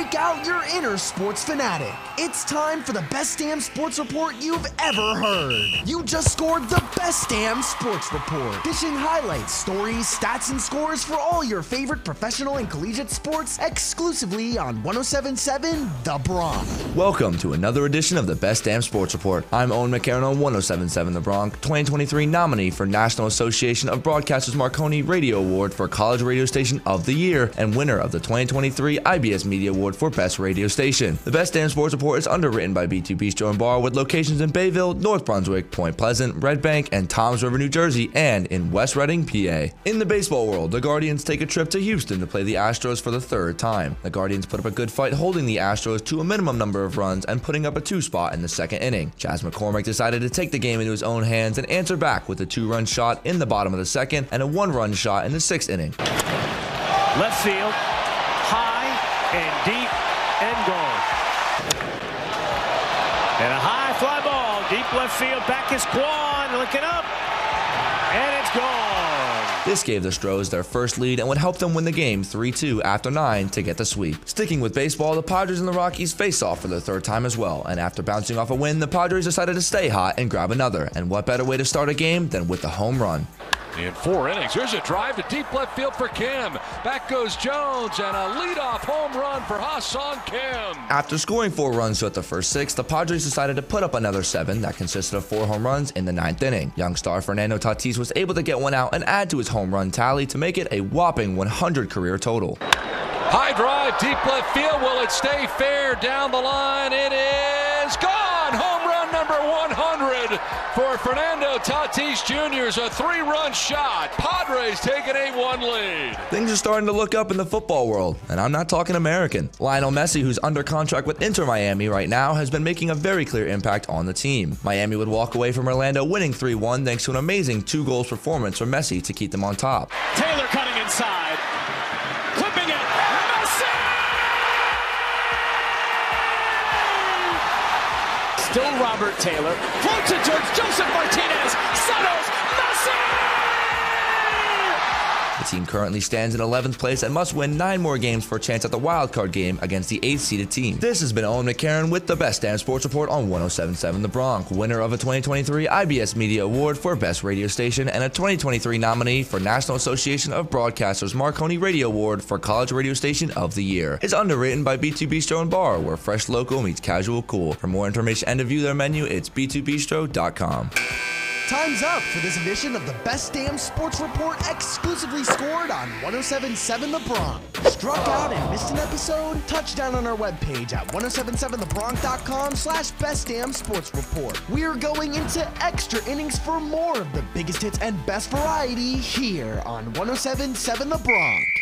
break out your inner sports fanatic. It's time for the best damn sports report you've ever heard. You just scored the best damn sports report, dishing highlights, stories, stats, and scores for all your favorite professional and collegiate sports exclusively on 1077 The Bronx. Welcome to another edition of the Best Damn Sports Report. I'm Owen McCarron on 1077 The Bronx, 2023 nominee for National Association of Broadcasters Marconi Radio Award for College Radio Station of the Year and winner of the 2023 IBS Media Award for Best Radio Station. The Best Damn Sports Report is underwritten by B2 Bistro and Bar with locations in Bayville, North Brunswick, Point Pleasant, Red Bank, and Toms River, New Jersey, and in West Reading, PA. In the baseball world, the Guardians take a trip to Houston to play the Astros for the third time. The Guardians put up a good fight holding the Astros to a minimum number of runs and putting up a two spot in the second inning. Chas McCormick decided to take the game into his own hands and answer back with a two run shot in the bottom of the second and a one run shot in the sixth inning. Left field, and deep and gone. And a high fly ball, deep left field. Back is Kwan looking up, and it's gone. This gave the Stros their first lead and would help them win the game 3 2 after 9 to get the sweep. Sticking with baseball, the Padres and the Rockies face off for the third time as well, and after bouncing off a win, the Padres decided to stay hot and grab another. And what better way to start a game than with the home run? In four innings, here's a drive to deep left field for Kim. Back goes Jones and a leadoff home run for Ha-Seong Kim. After scoring four runs throughout the first six, the Padres decided to put up another seven that consisted of four home runs in the ninth inning. Young star Fernando Tatis was able to get one out and add to his home run tally to make it a whopping 100 career total. High drive, deep left field. Will it stay fair down the line? It is 100 for Fernando Tatis Jr. is a three-run shot. Padres take an 8-1 lead. Things are starting to look up in the football world, and I'm not talking American. Lionel Messi, who's under contract with Inter Miami right now, has been making a very clear impact on the team. Miami would walk away from Orlando winning 3 1 thanks to an amazing two goals performance from Messi to keep them on top. Taylor cutting inside, Still Robert Taylor. Floats it towards Josef Martinez. Settles. Messi! Team currently stands in 11th place and must win nine more games for a chance at the wild card game against the 8th seeded team. This has been Owen McCarron with the Best Damn Sports Report on 1077 The Bronx, winner of a 2023 IBS Media Award for Best Radio Station and a 2023 nominee for National Association of Broadcasters Marconi Radio Award for College Radio Station of the Year. It's underwritten by B2 Bistro and Bar, where fresh local meets casual cool. For more information and to view their menu, it's b2bistro.com. Time's up for this edition of the Best Damn Sports Report exclusively scored on 1077 The Bronx. Struck out and missed an episode? Touchdown on our webpage at 1077thebronx.com slash Best Damn Sports Report. We're going into extra innings for more of the biggest hits and best variety here on 1077 The Bronx.